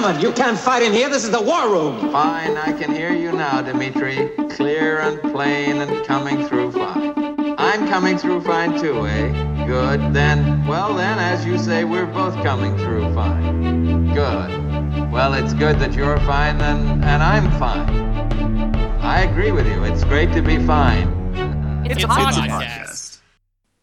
Gentlemen, you can't fight in here. This is the war room. Fine, I can hear you now, Dimitri. Clear and plain and coming through fine. I'm coming through fine too, eh? Good. Then, well then, as you say, we're both coming through fine. Good. Well, it's good that you're fine then, and I'm fine. I agree with you. It's great to be fine. It's, It's a a podcast. podcast.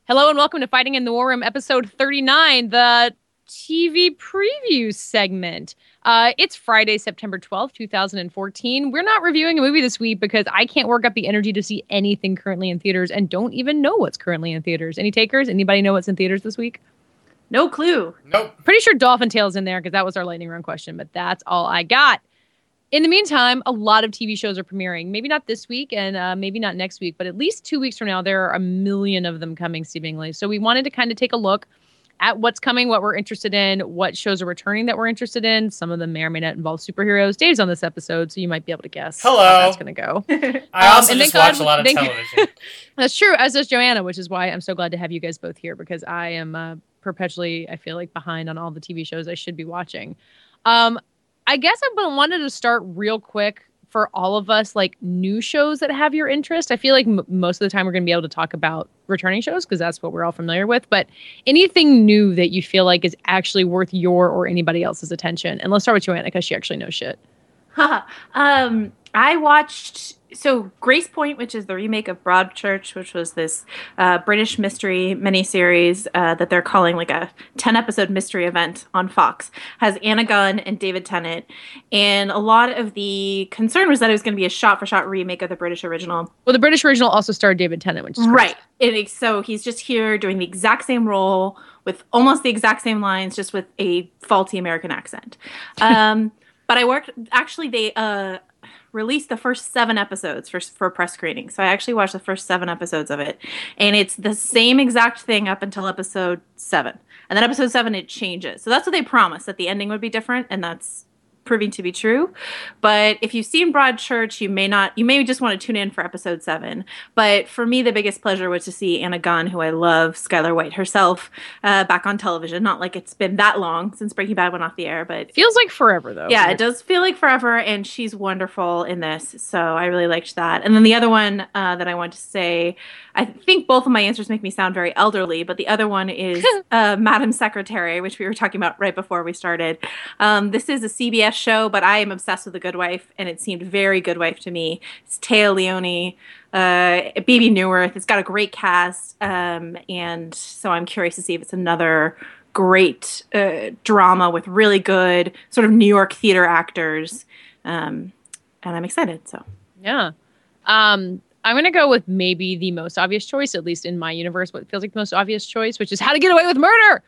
Hello and welcome to Fighting in the War Room, episode 39, the TV preview segment. Uh, it's Friday, September 12th, 2014. We're not reviewing a movie this week because I can't work up the energy to see anything currently in theaters and don't even know what's currently in theaters. Any takers? Anybody know what's in theaters this week? No clue. Nope. Pretty sure Dolphin Tale's in there because that was our lightning round question, but that's all I got. In the meantime, a lot of TV shows are premiering. Maybe not this week and uh, maybe not next week, but at least two weeks from now, there are a million of them coming seemingly. So we wanted to kind of take a look at what's coming, what we're interested in, what shows are returning that we're interested in. Some of them may or may not involve superheroes. Dave's on this episode, so you might be able to guess Hello. how that's going to go. I Um, also and just thank watch a lot of thank- television. That's true, as does Joanna, which is why I'm so glad to have you guys both here because I am uh, perpetually, I feel like, behind on all the TV shows I should be watching. Um, I guess I w- wanted to start real quick for all of us, like new shows that have your interest. I feel like m- most of the time we're going to be able to talk about returning shows because that's what we're all familiar with. But anything new that you feel like is actually worth your or anybody else's attention. And let's start with Joanna because she actually knows shit. um, I watched so Gracepoint, which is the remake of Broadchurch, which was this uh, British mystery miniseries uh, that they're calling like a ten episode mystery event on Fox. Has Anna Gunn and David Tennant, and a lot of the concern was that it was going to be a shot for shot remake of the British original. Well, the British original also starred David Tennant, which is. Right. It- so he's just here doing the exact same role with almost the exact same lines, just with a faulty American accent. Um, but I worked, actually, they uh, released the first seven episodes for, for press screening. So I actually watched the first seven episodes of it. And it's the same exact thing up until episode seven. And then episode seven, it changes. So that's what they promised that the ending would be different. And that's proving to be true. But if you've seen Broadchurch, you may not, you may just want to tune in for episode seven. But for me, the biggest pleasure was to see Anna Gunn, who I love, Skyler White herself, uh, back on television. Not like it's been that long since Breaking Bad went off the air, but Feels like forever though. yeah, it does feel like forever, and she's wonderful in this. So I really liked that. And then the other one uh, that I want to say, I think both of my answers make me sound very elderly, but the other one is uh, Madam Secretary, which we were talking about right before we started. Um, this is a CBS show, but I am obsessed with The Good Wife, and it seemed very Good Wife to me. It's Téa Leoni, uh, Bebe Neuwirth. It's got a great cast, um, and so I'm curious to see if it's another great uh, drama with really good sort of New York theater actors, um, and I'm excited. So Yeah. Um, I'm gonna go with maybe the most obvious choice, at least in my universe, what feels like the most obvious choice, which is How to Get Away with Murder,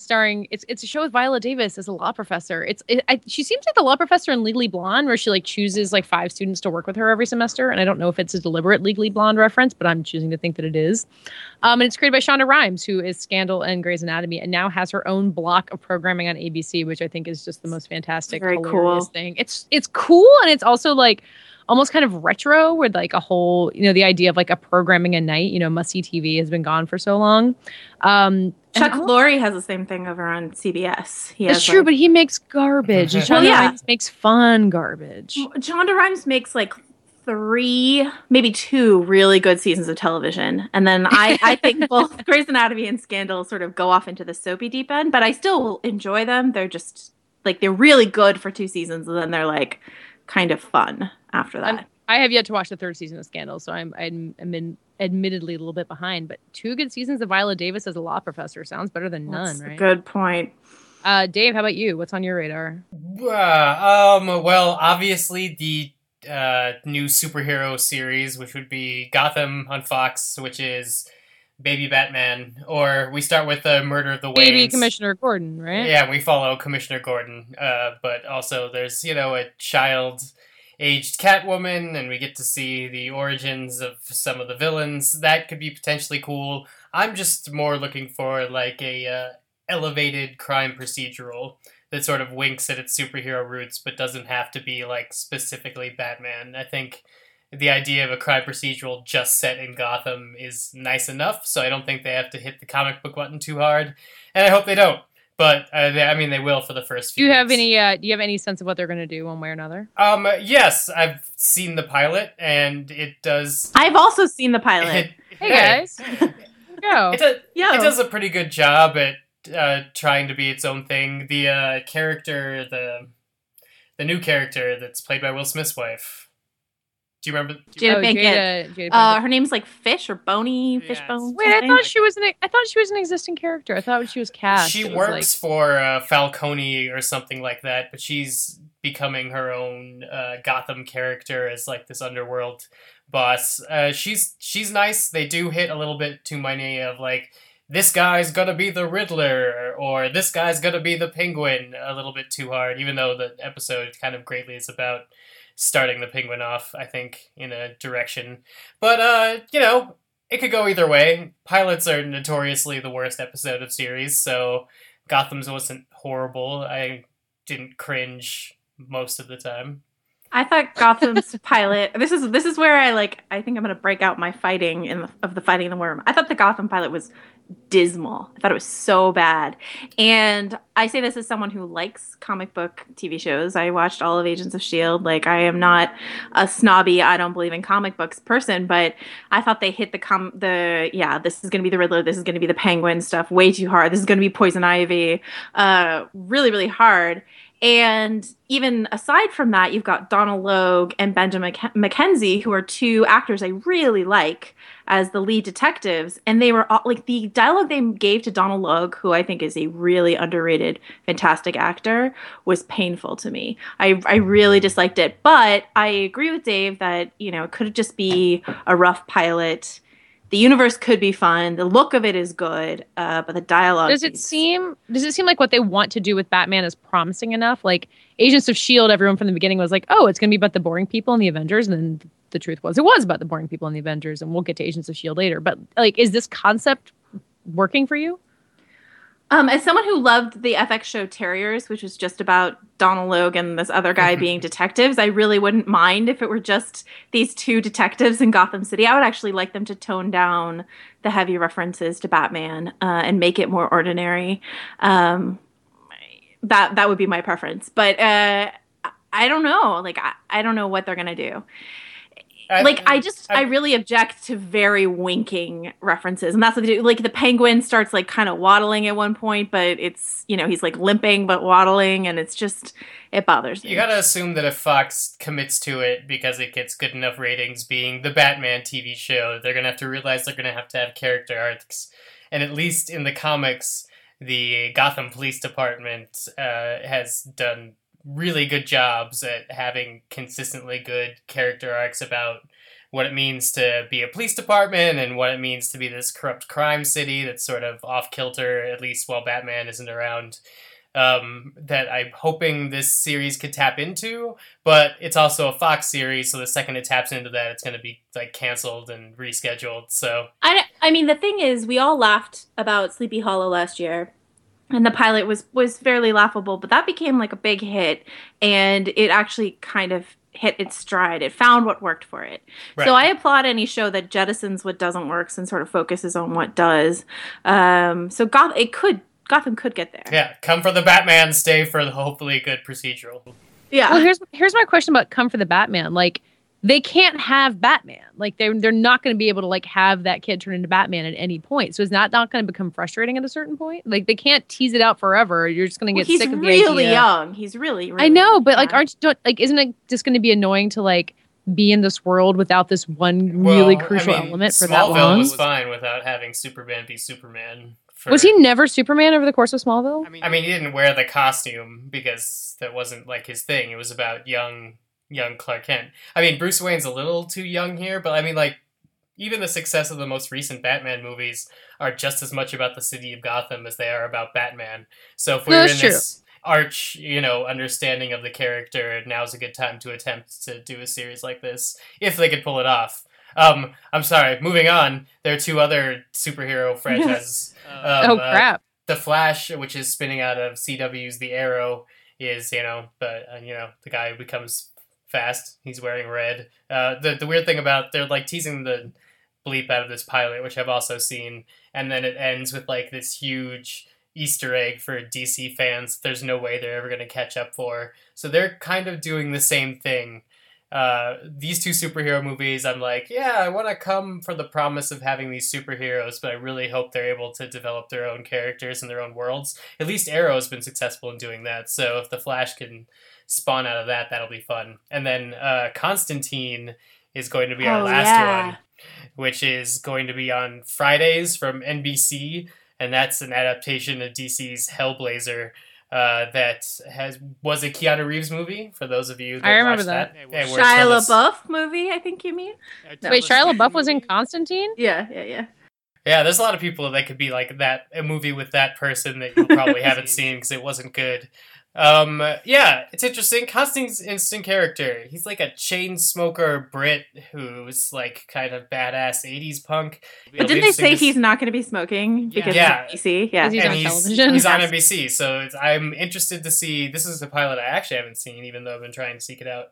starring. It's it's a show with Viola Davis as a law professor. It's it, I, she seems like the law professor in Legally Blonde, where she like chooses like five students to work with her every semester, and I don't know if it's a deliberate Legally Blonde reference, but I'm choosing to think that it is. Um, and it's created by Shonda Rhimes, who is Scandal and Grey's Anatomy, and now has her own block of programming on ABC, which I think is just the most fantastic, Very cool. thing. It's it's cool, and it's also like almost kind of retro with like a whole you know the idea of like a programming a night you know must see tv has been gone for so long um Chuck I- Lorre has the same thing over on CBS. He that's has, true like- but he makes garbage and Well, yeah. Rhimes makes fun garbage Shonda Rhimes makes like three, maybe two really good seasons of television. And then I, I think both Grey's Anatomy and Scandal sort of go off into the soapy deep end, but I still enjoy them. They're just like, they're really good for two seasons and then they're like kind of fun after that. I'm- i have yet to watch the third season of scandal so i'm i'm, I'm in, admittedly a little bit behind but two good seasons of viola davis as a law professor sounds better than none That's a right good point. uh dave how about you what's on your radar Uh, um, well, obviously the uh, new superhero series, which would be Gotham on Fox, which is Baby Batman, or we start with the Murder of the Waynes. baby commissioner gordon right Yeah, we follow Commissioner Gordon, uh, but also there's you know a child aged Catwoman, and we get to see the origins of some of the villains. That could be potentially cool. I'm just more looking for like a uh, elevated crime procedural that sort of winks at its superhero roots, but doesn't have to be like specifically Batman. I think the idea of a crime procedural just set in Gotham is nice enough, so I don't think they have to hit the comic book button too hard, and I hope they don't. But uh, they, I mean, they will for the first. Do you have weeks. any? Uh, do you have any sense of what they're going to do one way or another? Um, yes, I've seen the pilot, and it does. I've also seen the pilot. It, Hey guys, go. It does, Yo. it does a pretty good job at uh, trying to be its own thing. The uh, character, the the new character that's played by Will Smith's wife. Do you remember? do you Jada Oh, Pinkett. Jada, Jada Uh, her name's like Fish or Bony Yeah, Fishbone. Wait, I thought she was an. I thought she was an existing character. I thought she was cast. she It was works for uh, Falcone or something like that, but she's becoming her own uh, Gotham character as like this underworld boss. Uh, she's she's nice. They do hit a little bit too many of like this guy's gonna be the Riddler or this guy's gonna be the Penguin a little bit too hard. Even though the episode kind of greatly is about starting the Penguin off, I think in a direction. But uh, you know, it could go either way. Pilots are notoriously the worst episode of series, so Gotham's wasn't horrible. I didn't cringe most of the time. I thought Gotham's pilot. This is this is where I like. I think I'm gonna break out my fighting in the, of the fighting in the worm. I thought the Gotham pilot was dismal. I thought it was so bad. And I say this as someone who likes comic book TV shows. I watched all of Agents of Shield. Like I am not a snobby. I don't believe in comic books person, but I thought they hit the com the yeah. This is gonna be the Riddler. This is gonna be the Penguin stuff way too hard. This is gonna be Poison Ivy. Uh, really really hard. And even aside from that, you've got Donal Logue and Benjamin Mc- McKenzie, who are two actors I really like as the lead detectives. And they were all, like the dialogue they gave to Donal Logue, who I think is a really underrated, fantastic actor, was painful to me. I, I really disliked it. But I agree with Dave that, you know, it could just be a rough pilot. The universe could be fun. The look of it is good, uh, but the dialogue. Does it is- seem? Does it seem like what they want to do with Batman is promising enough? Like Agents of Shield, everyone from the beginning was like, "Oh, it's going to be about the boring people and the Avengers," and then the truth was, it was about the boring people and the Avengers, and we'll get to Agents of Shield later. But like, is this concept working for you? Um, as someone who loved the FX show Terriers, which was just about Donal Logue and this other guy being detectives, I really wouldn't mind if it were just these two detectives in Gotham City. I would actually like them to tone down the heavy references to Batman uh, and make it more ordinary. Um, that that would be my preference, but uh, I- I don't know. Like I, I don't know what they're gonna do like I just I, I- really object to very winking references, and that's what they do. Like the penguin starts like kind of waddling at one point, but it's you know he's like limping but waddling, and it's just it bothers me. You gotta assume that if Fox commits to it because it gets good enough ratings, being the Batman TV show, they're gonna have to realize they're gonna have to have character arcs. And at least in the comics, the Gotham Police Department uh, has done really good jobs at having consistently good character arcs about what it means to be a police department and what it means to be this corrupt crime city that's sort of off kilter, at least while Batman isn't around um, that I'm hoping this series could tap into. But it's also a Fox series, so the second it taps into that, it's going to be like canceled and rescheduled. So I I mean the thing is, we all laughed about Sleepy Hollow last year. And the pilot was was fairly laughable, but that became like a big hit, and it actually kind of hit its stride. It found what worked for it. So I applaud any show that jettisons what doesn't work and sort of focuses on what does. Um, so Goth- it could Gotham could get there. yeah, come for the Batman, stay for the hopefully good procedural. Yeah. Well, here's here's my question about Come for the Batman. Like, they can't have Batman. Like, they're they're not going to be able to like have that kid turn into Batman at any point. So it's not not going to become frustrating at a certain point? Like, they can't tease it out forever. You're just going to get he's sick of the He's really young. He's really, really I know, but like, aren't you don't like? Isn't it just going to be annoying to like be in this world without this one really Well, I crucial mean, element for Smallville that long? was fine without having Superman be Superman. For, Was he never Superman over the course of Smallville? I mean, he didn't wear the costume because that wasn't like his thing. It was about young, young Clark Kent. I mean, Bruce Wayne's a little too young here, but I mean, like, even the success of the most recent Batman movies are just as much about the city of Gotham as they are about Batman. So if No, we're that's in true. this arch, you know, understanding of the character, now's a good time to attempt to do a series like this if they could pull it off. Um, I'm sorry. Moving on, there are two other superhero franchises. Um, oh uh, crap! the Flash, which is spinning out of CW's The Arrow, is you know the uh, you know the guy who becomes fast. He's wearing red. Uh, the the weird thing about they're like teasing the bleep out of this pilot, which I've also seen, and then it ends with like this huge Easter egg for DC fans. There's no way they're ever going to catch up for. So they're kind of doing the same thing. Uh, these two superhero movies, I'm like, yeah, I want to come for the promise of having these superheroes, but I really hope they're able to develop their own characters and their own worlds. At least Arrow has been successful in doing that. So if the Flash can spawn out of that, that'll be fun. And then uh, Constantine is going to be our Oh, last yeah. one, which is going to be on Fridays from NBC, and that's an adaptation of DC's Hellblazer. Uh, that has was a Keanu Reeves movie for those of you that I remember that. that. Yeah, where Shia Thomas- LaBeouf movie, I think you mean? Wait, Shia LaBeouf was in Constantine? Yeah, yeah, yeah. Yeah, there's a lot of people that could be like that a movie with that person that you probably haven't seen because it wasn't good. Um, yeah, it's interesting. Constantine's interesting character. He's like a chain smoker Brit who's like kind of badass '80s punk. But didn't they say he's not going to be smoking because Yeah. it's NBC? Yeah. He's and on he's, television. he's on NBC, so it's, I'm interested to see. This is a pilot I actually haven't seen, even though I've been trying to seek it out.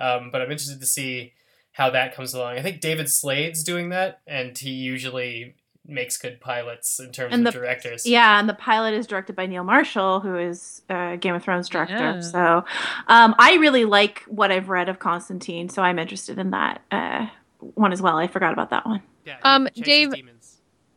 Um, but I'm interested to see how that comes along. I think David Slade's doing that, and he usually makes good pilots in terms And of the- directors. Yeah, and the pilot is directed by Neil Marshall, who is uh, Game of Thrones director. Yeah. So um, I really like what I've read of Constantine, so I'm interested in that uh, one as well. I forgot about that one. Yeah, Um, Dave- demons.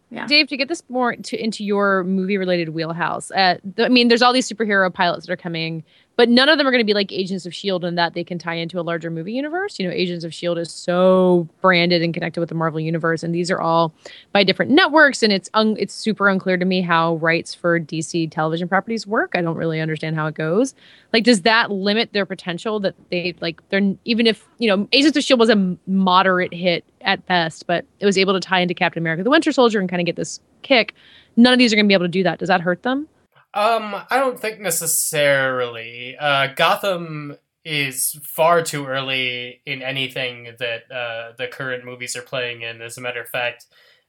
Yeah. Dave, to get this more to, into your movie related wheelhouse, uh, th- I mean, there's all these superhero pilots that are coming, but none of them are going to be like Agents of S.H.I.E.L.D. in that they can tie into a larger movie universe. You know, Agents of S.H.I.E.L.D. is so branded and connected with the Marvel Universe, and these are all by different networks, and it's un- it's super unclear to me how rights for DC television properties work. I don't really understand how it goes. Like, does that limit their potential that they like? They're even if you know, Agents of S.H.I.E.L.D. was a moderate hit at best, but it was able to tie into Captain America: The Winter Soldier and kind of get this kick. None of these are going to be able to do that. Does that hurt them? Um, I don't think necessarily. Uh, Gotham is far too early in anything that uh, the current movies are playing in. As a matter of fact,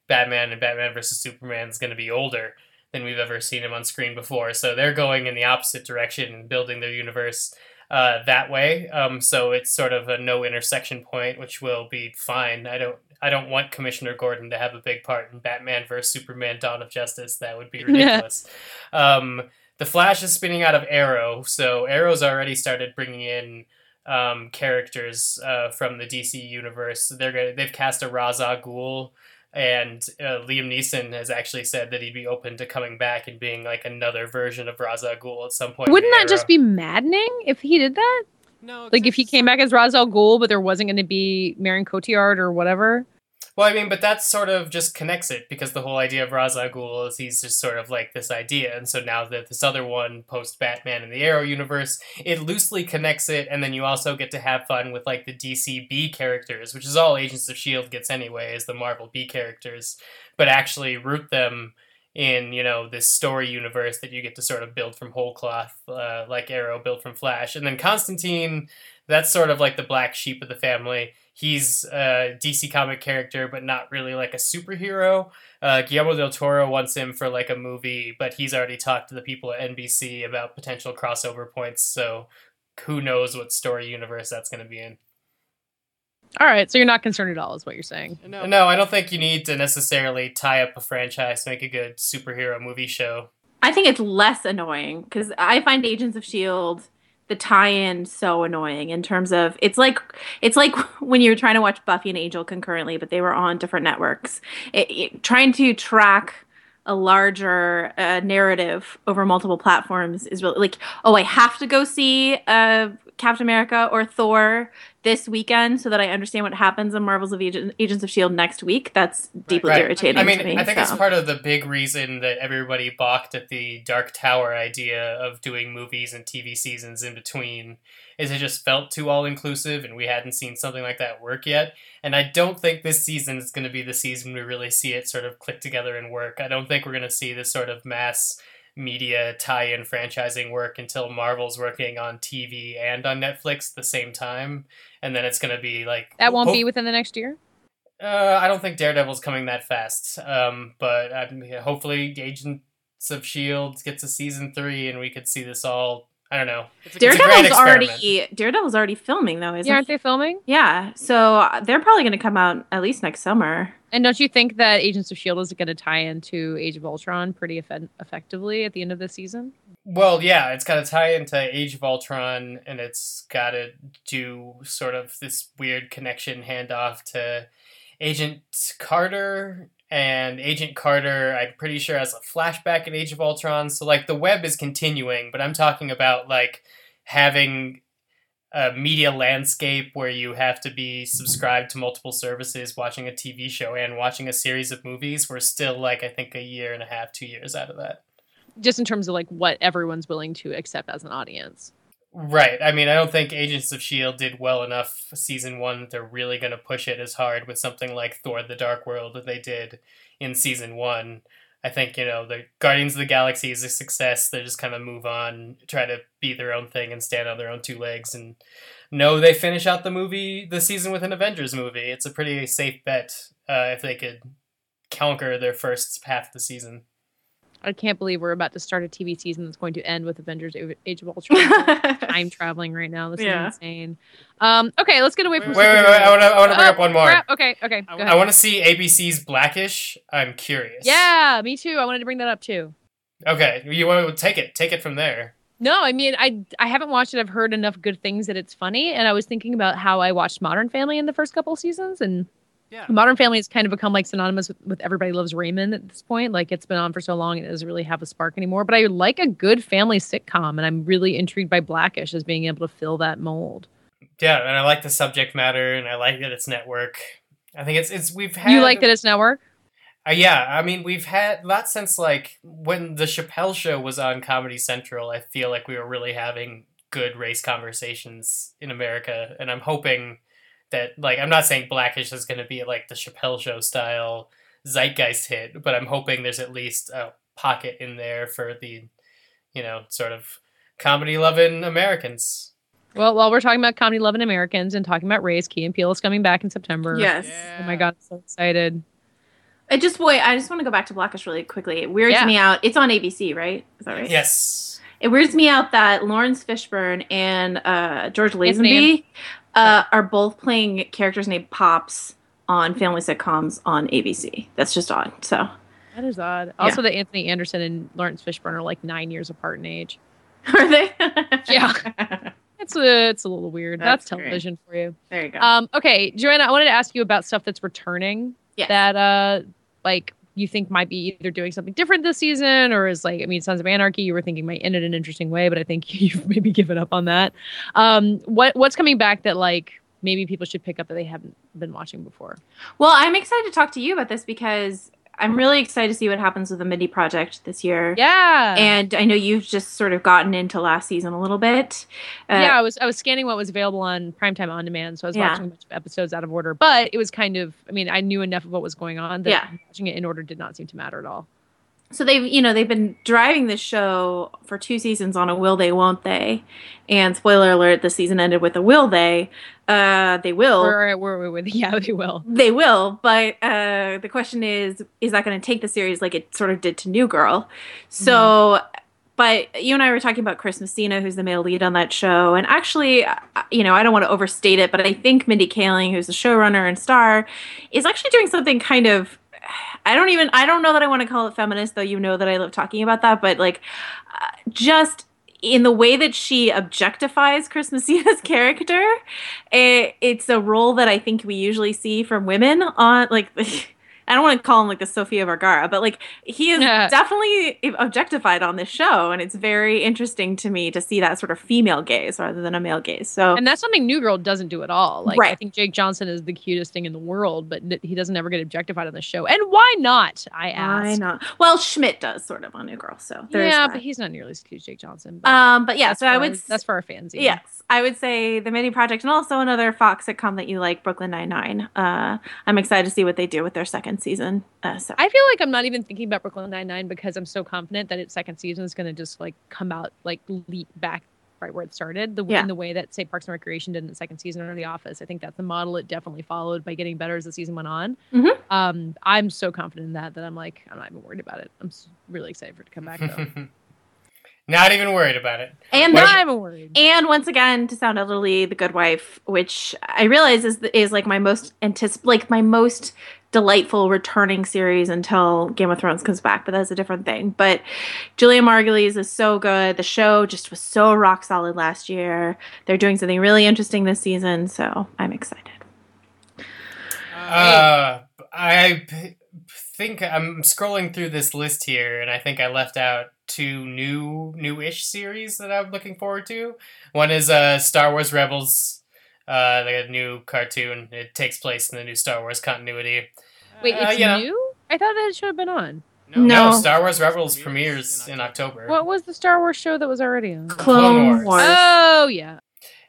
Batman and Batman vs Superman is going to be older than we've ever seen him on screen before. So they're going in the opposite direction and building their universe uh, that way. Um, so it's sort of a no intersection point, which will be fine. I don't. I don't want Commissioner Gordon to have a big part in Batman versus Superman: Dawn of Justice. That would be ridiculous. um, the Flash is spinning out of Arrow, so Arrow's already started bringing in um, characters uh, from the DC universe. They're gonna, they've cast a Ra's al Ghul, and uh, Liam Neeson has actually said that he'd be open to coming back and being like another version of Ra's al Ghul at some point. Wouldn't that Arrow. just be maddening if he did that? no? Like if he came back as Ra's al Ghul, but there wasn't going to be Marion Cotillard or whatever. Well, I mean, but that sort of just connects it because the whole idea of Ra's al Ghul is he's just sort of like this idea, and so now that this other one post Batman in the Arrow universe, it loosely connects it, and then you also get to have fun with like the DC B characters, which is all Agents of Shield gets anyway, is the Marvel B characters, but actually root them in you know this story universe that you get to sort of build from whole cloth, uh, like Arrow built from Flash, and then Constantine. That's sort of like the black sheep of the family he's a DC comic character, but not really like a superhero. Uh, Guillermo del Toro wants him for like a movie, but he's already talked to the people at NBC about potential crossover points. So who knows what story universe that's going to be in? All right, so you're not concerned at all, is what you're saying. No. no, I don't think you need to necessarily tie up a franchise to make a good superhero movie show. I think it's less annoying because I find Agents of Shield the tie-in so annoying in terms of it's like it's like when you're trying to watch Buffy and Angel concurrently, but they were on different networks. It, it, trying to track a larger uh, narrative over multiple platforms is really like, oh, I have to go see uh, Captain America or Thor this weekend so that I understand what happens in Marvel's of Agent, Agents of Shield next week. That's deeply Right. irritating I mean, to me. I think so. it's part of the big reason that everybody balked at the Dark Tower idea of doing movies and TV seasons in between. Is it just felt too all inclusive, and we hadn't seen something like that work yet. And I don't think this season is going to be the season we really see it sort of click together and work. I don't think we're going to see this sort of mass media tie-in franchising work until Marvel's working on TV and on Netflix at the same time, and then it's going to be like That won't be within the next year. uh, I don't think Daredevil's coming that fast. Um, but um, hopefully, Agents of Shield gets a season three, and we could see this all I don't know. It's, a- it's a great Daredevil's already Daredevil's already filming though, isn't Yeah, aren't they filming? Yeah, so uh, they're probably going to come out at least next summer. And don't you think that Agents of Shield is going to tie into Age of Ultron pretty eff- effectively at the end of the season? Well, yeah, it's got to tie into Age of Ultron, and it's got to do sort of this weird connection handoff to Agent Carter. And Agent Carter, I'm pretty sure, has a flashback in Age of Ultron. So, like, the web is continuing, but I'm talking about, like, having a media landscape where you have to be subscribed to multiple services, watching a TV show, and watching a series of movies. We're still, like, I think a year and a half, two years out of that. Just in terms of like what everyone's willing to accept as an audience. Right. I mean, I don't think Agents of S.H.I.E.L.D. Did well enough season one they're really going to push it as hard with something like Thor the Dark World that they did in season one. I think, you know, the Guardians of the Galaxy is a success. They just kind of move on, try to be their own thing and stand on their own two legs. And no, they finish out the movie, the season with an Avengers movie. It's a pretty safe bet uh, if they could conquer their first half of the season. I can't believe we're about to start a TV season that's going to end with Avengers Age of Ultron. time traveling right now. This Yeah. is insane. Um, okay, let's get away Wait, from wait, wait. superheroes. I want to I wanna bring Oh, up one more. crap. Okay, okay. Go I want to see ABC's Blackish. I'm curious. Yeah, me too. I wanted to bring that up too. Okay, you want to take it? Take it from there. No, I mean, I I haven't watched it. I've heard enough good things that it's funny, and I was thinking about how I watched Modern Family in the first couple seasons, and Yeah. Modern Family has kind of become like synonymous with, with Everybody Loves Raymond at this point. Like it's been on for so long, it doesn't really have a spark anymore. But I like a good family sitcom, and I'm really intrigued by Blackish as being able to fill that mold. Yeah, and I like the subject matter, and I like that it's network. I think it's it's we've had you like that it's network? Uh, yeah, I mean we've had not since like when the Chappelle show was on Comedy Central. I feel like we were really having good race conversations in America, and I'm hoping that like I'm not saying Blackish is going to be like the Chappelle show style zeitgeist hit, but I'm hoping there's at least a pocket in there for the you know sort of comedy loving Americans. Well, while we're talking about comedy loving Americans and talking about race, Key and Peele is coming back in September. yes. Oh my god, I'm so excited. I just wait. I just want to go back to Blackish really quickly. It weirds Yeah. me out. It's on ABC, right? Is that right? Yes. It weirds me out that Laurence Fishburne and uh, George Anthony Lazenby uh, are both playing characters named Pops on family sitcoms on ABC. That's just odd. So, That is odd. Also, that Anthony Anderson and Laurence Fishburne are like nine years apart in age. are they? Yeah. It's a, it's a little weird. That's, That's great. television for you. there you go. Um, okay, Joanna, I wanted to ask you about stuff that's returning Yes. that uh like you think might be either doing something different this season or is like I mean Sons of Anarchy you were thinking might end in an interesting way, but I think you've maybe given up on that. Um what what's coming back that like maybe people should pick up that they haven't been watching before? Well, I'm excited to talk to you about this because I'm really excited to see what happens with the Mindy Project this year. Yeah. And I know you've just sort of gotten into last season a little bit. Uh, yeah, I was I was scanning what was available on primetime on demand, so I was Yeah. watching a bunch of episodes out of order. But it was kind of I mean, I knew enough of what was going on that Yeah. watching it in order did not seem to matter at all. So they've, you know, they've been driving this show for two seasons on a will they, won't they? And spoiler alert, the season ended with a will they. Uh, they will. We're, we're, we're, yeah, they will. They will, but uh, the question is, is that going to take the series like it sort of did to New Girl? So, but you and I were talking about Chris Messina, who's the male lead on that show, and actually, uh, you know, I don't want to overstate it, but I think Mindy Kaling, who's the showrunner and star, is actually doing something kind of. I don't even. I don't know that I want to call it feminist, though. You know that I love talking about that, but like, uh, just in the way that she objectifies Chris Messina's character, it, it's a role that I think we usually see from women on like I don't want to call him like the Sofia Vergara, but like he is Yeah. definitely objectified on this show, and it's very interesting to me to see that sort of female gaze rather than a male gaze. So And that's something New Girl doesn't do at all. Like I think Jake Johnson is the cutest thing in the world, but he doesn't ever get objectified on the show. And why not? I ask. not? Well, Schmidt does sort of on New Girl, so there's Yeah, that. but he's not nearly as cute as Jake Johnson. But um, but yeah, so I would s- that's for our fans. Yes, I would say the Mini Project, and also another Fox sitcom that you like, Brooklyn Nine Nine. Uh, I'm excited to see what they do with their second season. Uh, so I feel like I'm not even thinking about Brooklyn Nine Nine because I'm so confident that its second season is going to just like come out like leap back right where it started. The Yeah. in the way that say Parks and Recreation did in the second season or The Office. I think that's the model it definitely followed by getting better as the season went on. Mhm. Um, I'm so confident in that that I'm like I'm not even worried about it. I'm really excited for it to come back though. Not even worried about it. And What the- Not even worried. and once again, to sound elderly, The Good Wife, which I realize is is like my most anticip- like my most delightful returning series until Game of Thrones comes back, but that's a different thing. But Julia Margulies is so good. The show just was so rock solid last year. They're doing something really interesting this season, so I'm excited. Uh, I p- think I'm scrolling through this list here, and I think I left out two new new-ish series that I'm looking forward to. One is uh, Star Wars Rebels, uh, like a new cartoon. It takes place in the new Star Wars continuity. Wait, Uh, it's you know, new? I thought that should have been on. No. Star Wars Rebels premieres in October. What was the Star Wars show that was already on? Clone, Wars. Wars. Oh yeah.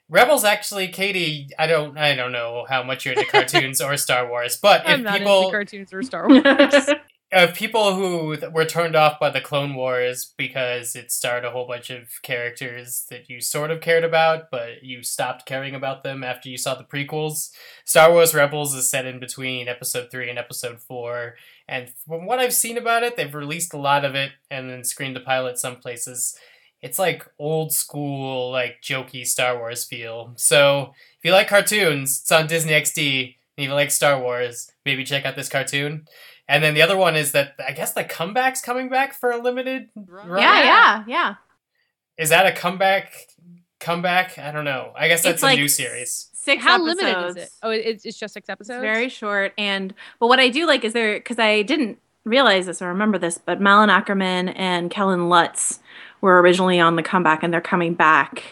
Rebels actually, Katey. I don't. I don't know how much you're into cartoons or Star Wars, but I'm if not people into cartoons or Star Wars. of people who th- were turned off by the Clone Wars because it starred a whole bunch of characters that you sort of cared about, but you stopped caring about them after you saw the prequels. Star Wars Rebels is set in between Episode three and Episode four, and from what I've seen about it, they've released a lot of it and then screened the pilot some places. It's like old school, like jokey Star Wars feel. So if you like cartoons, it's on Disney XD. And if you like Star Wars, maybe check out this cartoon. And then the other one is that I guess the comeback's coming back for a limited run. yeah, yeah, yeah. Is that a comeback? Comeback? I don't know. I guess that's It's a like new series. Six How episodes. limited is it? Oh, it's, it's just six episodes. It's very short, and but what I do like is there because I didn't realize this or remember this, but Malin Akerman and Kellen Lutz were originally on the comeback, and they're coming back.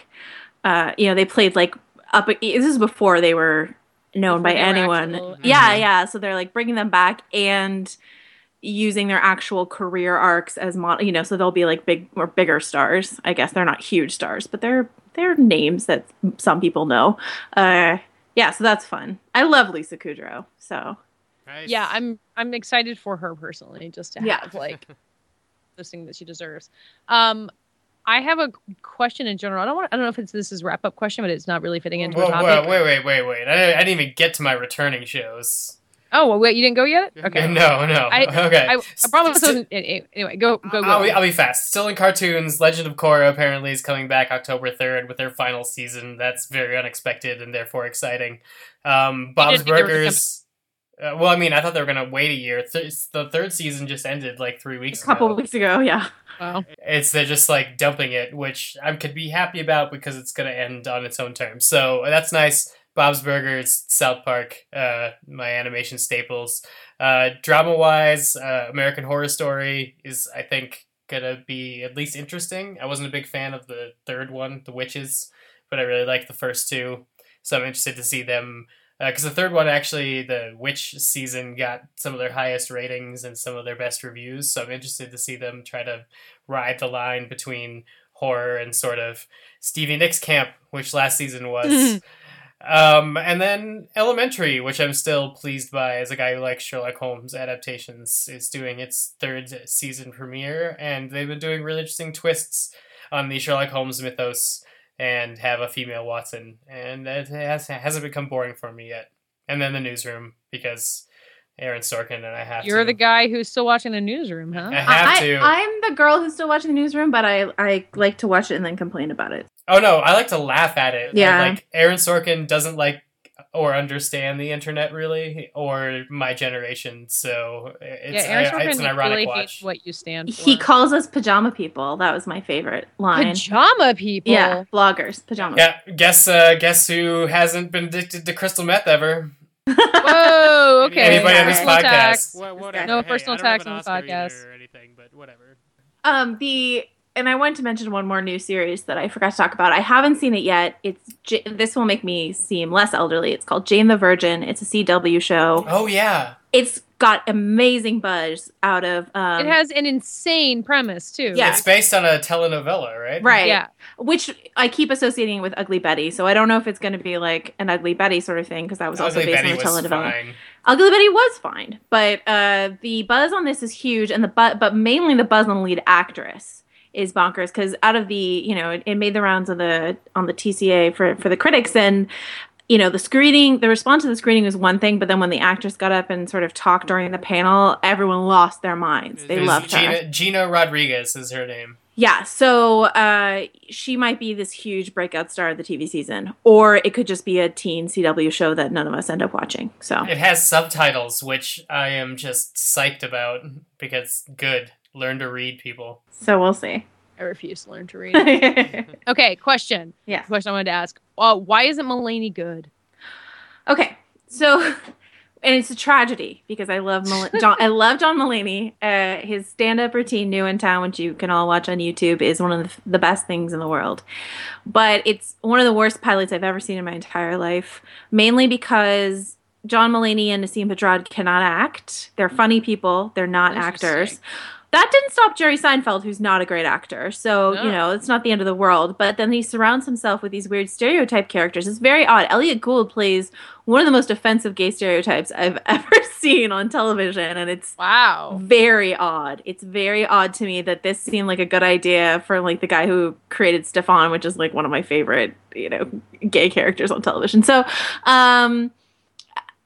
Uh, you know, they played like up. This is before they were known Before by anyone. actual- Yeah, Mhm. yeah. So they're like bringing them back and using their actual career arcs as mod. You know, so they'll be like big or bigger stars. I guess they're not huge stars, but they're they're names that some people know. Uh, yeah, so that's fun. I love Lisa Kudrow. So Yeah, I'm I'm excited for her personally, just to Yeah. have like this thing that she deserves. Um, I have a question in general. I don't want. I don't know if it's this is wrap up question, but it's not really fitting into Whoa, a whoa, topic. wait, wait, wait, wait. I didn't, I didn't even get to my returning shows. Oh, well, wait, you didn't go yet? Okay. No, no. I- okay. I, I promise. Anyway, go go go. I'll be, I'll be fast. Still in cartoons, Legend of Korra apparently is coming back October 3rd with their final season. That's very unexpected and therefore exciting. Um, Bob's didn't think there was Burgers. Uh, well, I mean, I thought they were going to wait a year. Th- the third season just ended like three weeks. a couple ago. weeks ago, yeah. Wow. It's they're just like dumping it, which I could be happy about because it's going to end on its own terms. So that's nice. Bob's Burgers, South Park, uh, my animation staples. Uh, drama wise, uh, American Horror Story is, I think, gonna be at least interesting. I wasn't a big fan of the third one, The Witches, but I really liked the first two. So I'm interested to see them. Because the third one, actually, the Witch season got some of their highest ratings and some of their best reviews. So I'm interested to see them try to ride the line between horror and sort of Stevie Nicks camp, which last season was. um, and then Elementary, which I'm still pleased by as a guy who likes Sherlock Holmes adaptations, is doing its third season premiere, and they've been doing really interesting twists on the Sherlock Holmes mythos and have a female Watson, and it has, hasn't become boring for me yet. And then the newsroom because Aaron Sorkin and I have You're to. the guy who's still watching the newsroom, huh? I have I, to. I'm the girl who's still watching the newsroom, but I I like to watch it and then complain about it. Oh no, I like to laugh at it. Yeah. Like Aaron Sorkin doesn't like or understand the internet really, or my generation. So it's, yeah, Aaron I- it's an ironic really watch. what you stand for. He calls us pajama people. That was my favorite line. pajama people. yeah, bloggers, pajama. Yeah, guess uh, guess who hasn't been addicted to crystal meth ever? Whoa. Okay. Anybody on this podcast? attacks. What. No Hey, personal I don't have attacks on the podcast. Or anything, but whatever. Um, the and I wanted to mention one more new series that I forgot to talk about. I haven't seen it yet. It's this will make me seem less elderly. It's called Jane the Virgin. It's a CW show. Oh yeah, It's got amazing buzz out of um, It has an insane premise too. Yeah. it's based on a telenovela, right? right, Yeah. which I keep associating with Ugly Betty. So I don't know if it's going to be like an Ugly Betty sort of thing because that was also Ugly based Betty on a telenovela. fine. Ugly Betty was fine, but uh, the buzz on this is huge, and the but but mainly the buzz on the lead actress is bonkers because out of the you know it, it made the rounds of the on the TCA for for the critics and you know the screening the response to the screening was one thing but then when the actress got up and sort of talked during the panel everyone lost their minds they loved her Gina, Gina Rodriguez is her name. Yeah, so uh, she might be this huge breakout star of the TV season, or it could just be a teen CW show that none of us end up watching. So It has subtitles, which I am just psyched about because good. Learn to read, people. so we'll see. I refuse to learn to read. okay, okay, question. Question I wanted to ask. Uh, why isn't Mulaney good? Okay, so and it's a tragedy because I love Mul- John. I love John Mulaney. Uh, his stand-up routine, "New in Town," which you can all watch on YouTube, is one of the, the best things in the world. But it's one of the worst pilots I've ever seen in my entire life. Mainly because John Mulaney and Nasim Pedrad cannot act. They're funny people. They're not actors. That didn't stop Jerry Seinfeld, who's not a great actor. So, No. you know, it's not the end of the world. But then he surrounds himself with these weird stereotype characters. It's very odd. Elliot Gould plays one of the most offensive gay stereotypes I've ever seen on television. And it's Wow. very odd. It's very odd to me that this seemed like a good idea for like the guy who created Stefon, which is like one of my favorite, you know, gay characters on television. So, um,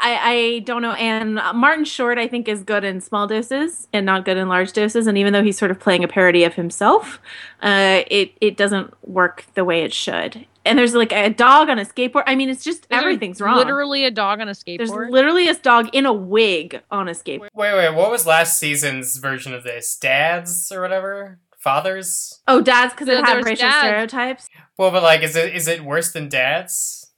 I, I don't know. And Martin Short, I think, is good in small doses and not good in large doses. And even though he's sort of playing a parody of himself, uh, it it doesn't work the way it should. And there's like a dog on a skateboard. I mean, it's just There's everything's wrong. Literally a dog on a skateboard. There's literally a dog in a wig on a skateboard. Wait, wait, what was last season's version of this? Dads or whatever? Fathers? Oh, dads, because So it had there's racial dads. stereotypes. Well, but like, is it is it worse than Dads?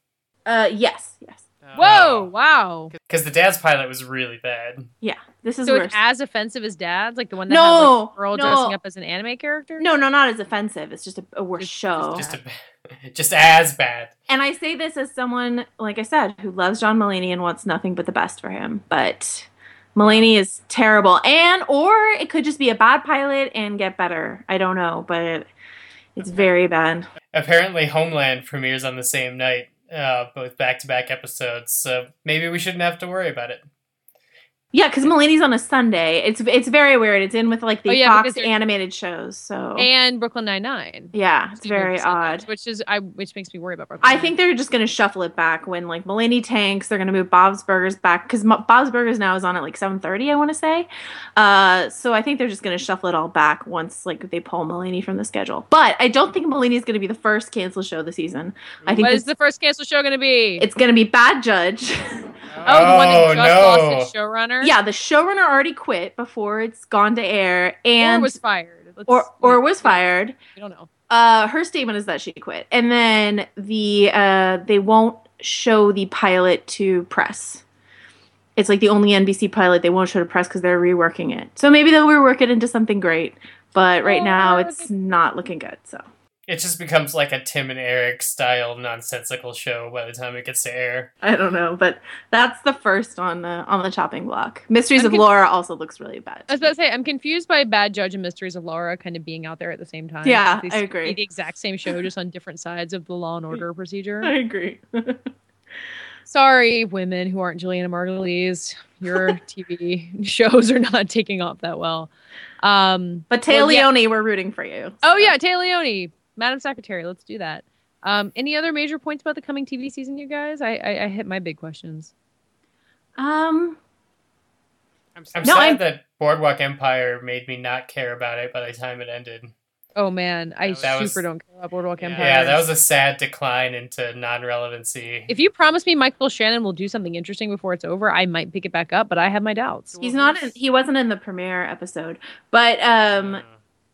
Uh, yes, yes, Oh. Whoa! Wow. Because the Dads pilot was really bad. yeah. This is So worse. it's as offensive as Dad's, like the one that No, has like, girl no. dressing up as an anime character. no, no, not as offensive. It's just a, a worse Just- show. Just a, just as bad. and I say this as someone, like I said, who loves John Mulaney and wants nothing but the best for him. But Mulaney is terrible, and or it could just be a bad pilot and get better. I don't know, but it's very bad. Apparently, Homeland premieres on the same night, uh, both back to back episodes. So maybe we shouldn't have to worry about it. Yeah, because Mulaney's on a Sunday. It's it's very weird. It's in with like the Oh, yeah, Fox animated shows. So And Brooklyn Nine Nine. yeah, it's very odd. Which is I which makes me worry about Brooklyn. I think they're just going to shuffle it back when like Mulaney tanks. They're going to move Bob's Burgers back because Bob's Burgers now is on at like seven thirty. I want to say. Uh, so I think they're just going to shuffle it all back once like they pull Mulaney from the schedule. But I don't think Mulaney is going to be the first canceled show this season. I think What this, is the first cancel show going to be? it's going to be Bad Judge. oh, the one that just no. lost its showrunner. yeah, the showrunner already quit before it's gone to air, and or was fired. Let's- or or was fired. We don't know. uh her statement is that she quit and then the uh they won't show the pilot to press it's like the only nbc pilot they won't show to press because they're reworking it so maybe they'll rework it into something great but right now it's not looking good so It just becomes like a Tim and Eric style nonsensical show by the time it gets to air. i don't know but that's the first on the on the chopping block mysteries I'm of con- laura also looks really bad I was about to say I'm confused by Bad Judge and Mysteries of Laura kind of being out there at the same time. Yeah, They I agree. The exact same show, just on different sides of the Law and Order procedure. i agree Sorry, women who aren't Julianna Margulies. Your TV shows are not taking off that well. Um, but Téa Well, yeah. we're rooting for you oh yeah, Tay Leoni, Madam Secretary. Let's do that. Um, any other major points about the coming TV season, you guys? I I, I hit my big questions. um I'm No, sad I'm- that Boardwalk Empire made me not care about it by the time it ended. Oh man, I That was- super don't care about Boardwalk Yeah, Empire. Yeah, that was a sad decline into non-relevancy. If you promise me Michael Shannon will do something interesting before it's over, I might pick it back up, but I have my doubts. he's not in, he wasn't in the premiere episode but um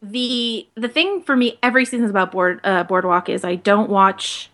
the the thing for me every season about board uh, boardwalk is I don't watch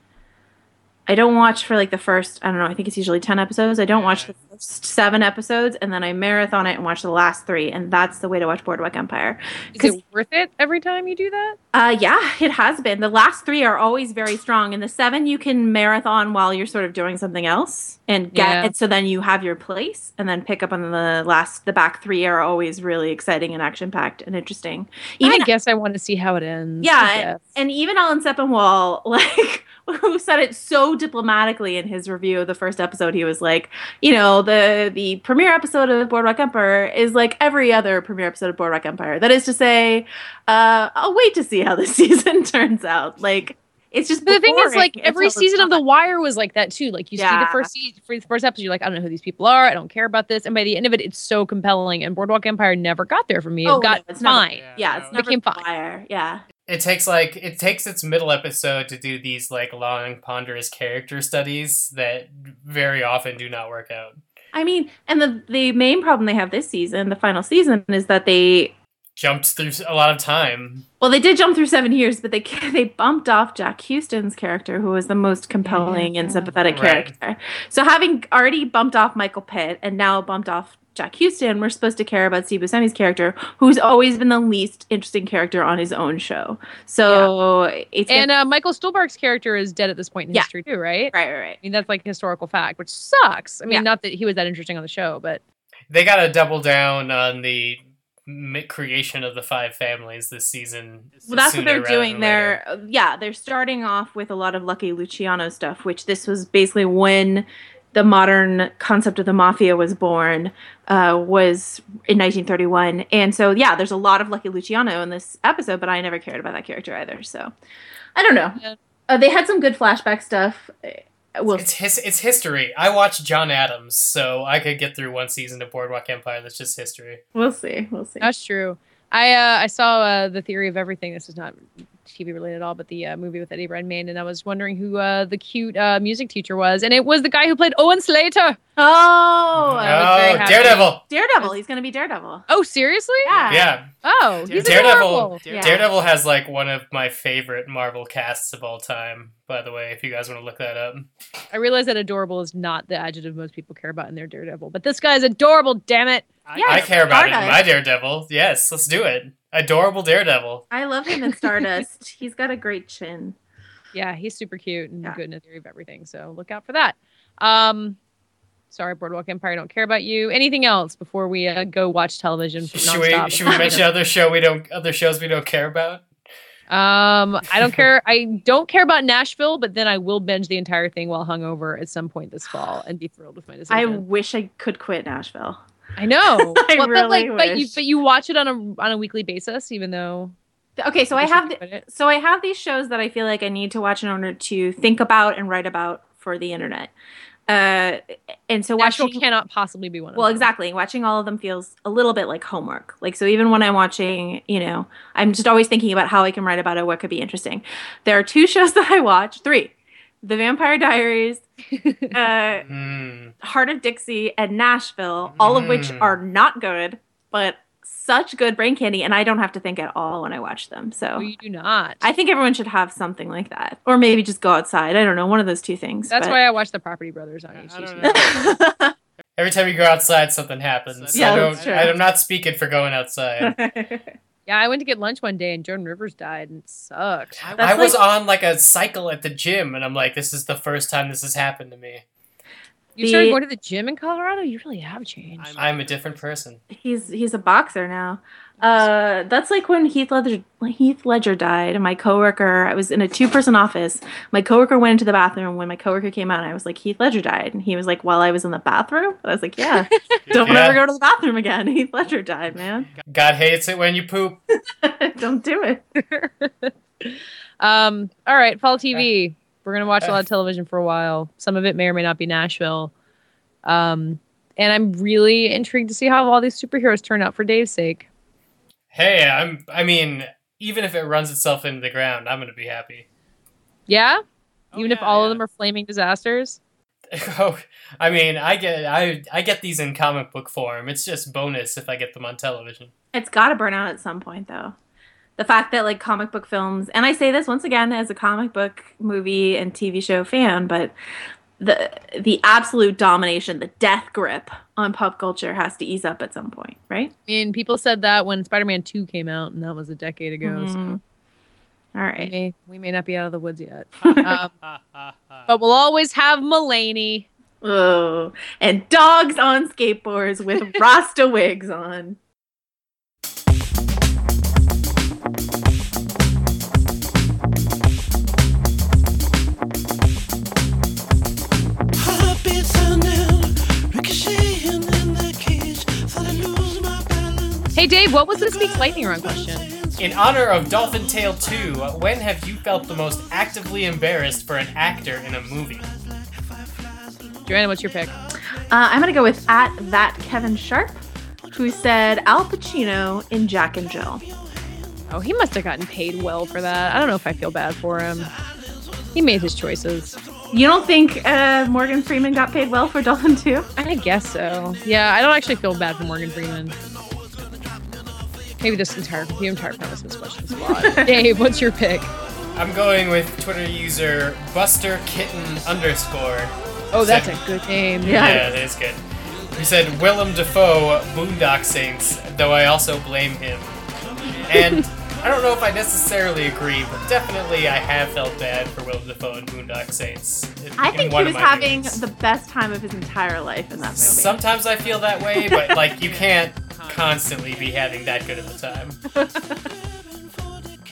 I don't watch for like the first I don't know I think it's usually 10 episodes I don't watch the first 7 episodes and then I marathon it and watch the last 3 and that's the way to watch Boardwalk Empire Is it worth it every time you do that? uh yeah it has been the last 3 are always very strong and the 7 you can marathon while you're sort of doing something else and get Yeah. it so then you have your place and then pick up on the last the back 3 are always really exciting and action packed and interesting Even, I guess I want to see how it ends. Yeah, guess. and even Alan Sepinwall, like, who said it so diplomatically in his review of the first episode, he was like, you know, the the premiere episode of Boardwalk Empire is like every other premiere episode of Boardwalk Empire. That is to say, uh, I'll wait to see how the season turns out. Like, it's just But the thing is, like every season of. The Wire was like that too. Like you see the first season, for the first episode, you're like, I don't know who these people are. I don't care about this. And by the end of it, it's so compelling. And Boardwalk Empire never got there for me. It Oh, got no, it's never- fine. yeah, it's It never became The fine. Wire. Yeah, it takes like it takes its middle episode to do these like long ponderous character studies that very often do not work out. I mean, and the the main problem they have this season, the final season, is that they Jumped through a lot of time. well, they did jump through seven years, but they they bumped off Jack Huston's character, who was the most compelling and sympathetic Right. character. So having already bumped off Michael Pitt and now bumped off Jack Huston, we're supposed to care about Steve Buscemi's character, who's always been the least interesting character on his own show. So it's And uh, Michael Stuhlbarg's character is dead at this point in Yeah. history too, right? right, right, right. I mean, that's like a historical fact, which sucks. I mean, Yeah. not that he was that interesting on the show, but They got to double down on the creation of the five families this season. Well, that's what they're doing. They're uh, yeah, they're starting off with a lot of Lucky Luciano stuff, which this was basically when the modern concept of the mafia was born, uh, was in 1931, and so yeah, there's a lot of Lucky Luciano in this episode, but I never cared about that character either. So I don't know. Yeah. Uh, they had some good flashback stuff. Uh, We'll It's his, it's history. I watched John Adams, so I could get through one season of Boardwalk Empire. That's just history. we'll see. We'll see. that's true. I uh, I saw uh, the theory of everything. This is not TV related at all, but the uh, movie with Eddie Redmayne, and I was wondering who uh, the cute uh, music teacher was, and it was the guy who played Owen Slater. Oh, I was very oh, happy. Daredevil! Daredevil. He's gonna be Daredevil. Oh, seriously? Yeah. Yeah, Oh, he's Daredevil. adorable. Yeah. Daredevil has like one of my favorite Marvel casts of all time. By the way, if you guys want to look that up, I realize that adorable is not the adjective most people care about in their Daredevil, but this guy's adorable. Damn it! I, Yes, I care about it in my Daredevil. Yes, let's do it. Adorable Daredevil. I love him in Stardust. He's got a great chin. Yeah, he's super cute and Yeah. good in the theory of everything. So look out for that. Um, sorry, Boardwalk Empire. I don't care about you. Anything else before we uh, go watch television? Should we should we mention other show we don't other shows we don't care about? Um, I don't care. I don't care about Nashville, but then I will binge the entire thing while hungover at some point this fall and be thrilled with my decision. I wish I could quit Nashville. I know. I Well, but like, really but you wish. but you watch it on a on a weekly basis, even though. Okay, so I wish you have could th- quit it. so I have these shows that I feel like I need to watch in order to think about and write about for the internet. Uh, and so Nashville watching cannot possibly be one of well, them. exactly. Watching all of them feels a little bit like homework. Like so, even when I'm watching, you know, I'm just always thinking about how I can write about it, what could be interesting. There are two shows that I watch. Three: The Vampire Diaries, uh, Hmm. Hart of Dixie, and Nashville, all of which Mm. are not good, but such good brain candy, and I don't have to think at all when I watch them. So No, you do not. I think everyone should have something like that, or maybe just go outside. I don't know, one of those two things. That's but- why I watch the Property Brothers on I don't HGTV. Every time you go outside, something happens. Yeah, I that's don't. true. I'm not speaking for going outside. Yeah, I went to get lunch one day and Joan Rivers died and it sucked. I That's was like- on like a cycle at the gym, and I'm like, this is the first time this has happened to me. You The- started going to the gym in Colorado? You really have changed. I'm a different person. he's he's a boxer now. Uh, that's like when Heath Ledger Heath Ledger died, and my coworker. I was in a two person office. My coworker went into the bathroom. When my coworker came out, I was like, Heath Ledger died, and he was like, while I was in the bathroom. I was like, Yeah, don't Yeah. ever go to the bathroom again. Heath Ledger died, man. God hates it when you poop. don't do it. Um, all right, fall TV. We're gonna watch a lot of television for a while. Some of it may or may not be Nashville. Um, and I'm really intrigued to see how all these superheroes turn out for Dave's sake. Hey, I'm. I mean, even if it runs itself into the ground, I'm gonna be happy. Yeah? Oh, Even if all yeah. of them are flaming disasters? Oh, I mean, I get I I get these in comic book form. It's just bonus if I get them on television. It's got to burn out at some point, though. The fact that like comic book films, and I say this once again as a comic book movie and TV show fan, but the the absolute domination, the death grip on pop culture has to ease up at some point, right? I mean, people said that when Spider-Man 2 came out, and that was a decade ago. So Mhm. All we may, we may not be out of the woods yet. um, but we'll always have Mulaney. Oh, and dogs on skateboards with Rasta wigs on. Hey, Dave, what was this week's lightning round question? In honor of Dolphin Tale 2, when have you felt the most actively embarrassed for an actor in a movie? Joanna, what's your pick? Uh, I'm gonna go with at that Kevin Sharp, who said Al Pacino in Jack and Jill. Oh, he must have gotten paid well for that. I don't know if I feel bad for him. He made his choices. You don't think uh, Morgan Freeman got paid well for Dolphin 2? I guess so. Yeah, I don't actually feel bad for Morgan Freeman. Maybe this entire the entire premise of this question is flawed. Dave, what's your pick? I'm going with Twitter user Buster Kitten underscore. Oh, that's Said- a good name. Yeah. Yeah, that is good. He said Willem Dafoe, Boondock Saints, though I also blame him. And I don't know if I necessarily agree, but definitely I have felt bad for Willem Dafoe and Boondock Saints. in- I think he was having movies. the best time of his entire life in that movie. Sometimes I feel that way, but like you can't constantly be having that good of a time.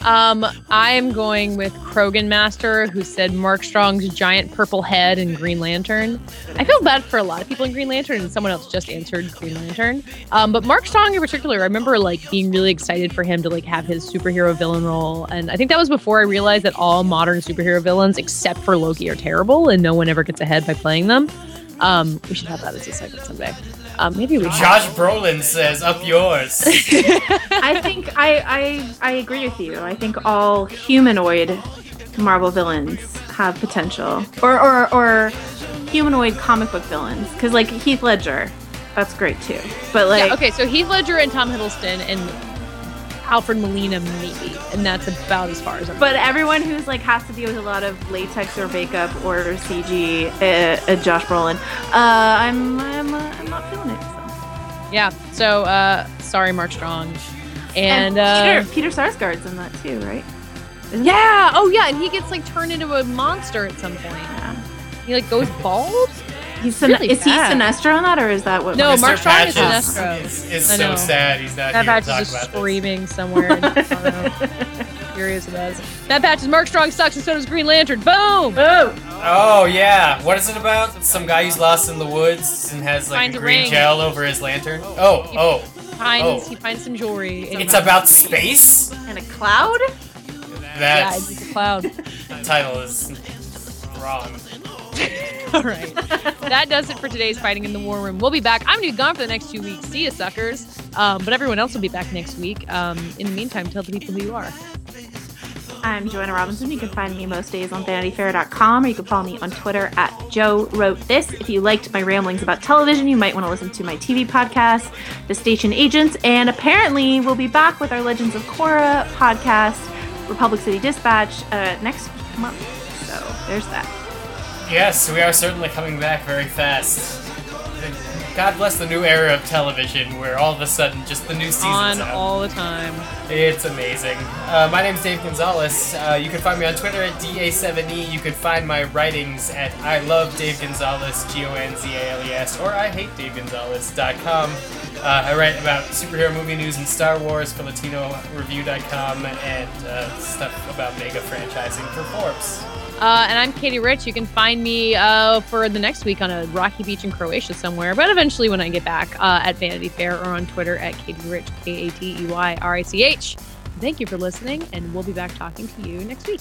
Um, I am going with Krogan Master, who said Mark Strong's giant purple head in Green Lantern. I feel bad for a lot of people in Green Lantern, and someone else just answered Green Lantern. Um, but Mark Strong in particular, I remember like being really excited for him to like have his superhero villain role, and I think that was before I realized that all modern superhero villains, except for Loki, are terrible, and no one ever gets ahead by playing them. Um, we should have that as a segment someday. Um, maybe we should. Josh Brolin says, "Up yours." I think I, I I agree with you. I think all humanoid Marvel villains have potential, or or, or humanoid comic book villains, because like Heath Ledger, that's great too. But like, yeah, okay, so Heath Ledger and Tom Hiddleston and Alfred Molina maybe, and that's about as far as I'm. but everyone who's like has to deal with a lot of latex or makeup or CG, uh, uh, Josh Brolin, uh, I'm I'm uh, I'm not feeling it. So. yeah, so uh, sorry, Mark Strong, and, uh, Peter Peter Sarsgaard's in that too, right? Isn't yeah, oh yeah, and he gets like turned into a monster at some point. Yeah. He like goes bald. He's Sin- really is he bad. Sinestro on that, or is that what? No, Mark Strong is Patches Sinestro. is, is I so know. sad he's not That here patch to is just about this. screaming somewhere. I don't. Furious it is. That patch is Mark Strong sucks, and so does Green Lantern. Boom! Oh, Oh yeah, what is it about? Some guy who's lost in the woods and has like Finds a a green ring. gel over his lantern. Oh, oh, Finds Oh. he finds some jewelry. it's about space. and a cloud. yeah, That's it's a cloud. the title is wrong. All right. that does it for today's Fighting in the War Room. We'll be back. I'm going to be gone for the next two weeks. See you, suckers. Um, but everyone else will be back next week. Um, in the meantime, tell the people who you are. I'm Joanna Robinson. You can find me most days on VanityFair.com or you can follow me on Twitter at Joe Wrote This. If you liked my ramblings about television, you might want to listen to my TV podcast, The Station Agents, and apparently we'll be back with our Legends of Korra podcast, Republic City Dispatch, uh, next month. So there's that. Yes, we are certainly coming back very fast. God bless the new era of television, where all of a sudden just the new season's On out. all the time. It's amazing. Uh, my name's Dave Gonzalez. Uh, you can find me on Twitter at DA7E. You can find my writings at I love Dave Gonzalez, G O N Z A L E S, or I hate Dave Gonzalez.com. Uh, I write about superhero movie news and Star Wars for LatinoReview.com and uh, stuff about mega franchising for Forbes. Uh, and I'm Katey Rich. You can find me uh, for the next week on a rocky beach in Croatia somewhere, but eventually when I get back uh, at Vanity Fair or on Twitter at Katey Rich, K A T E Y R I C H. Thank you for listening, and we'll be back talking to you next week.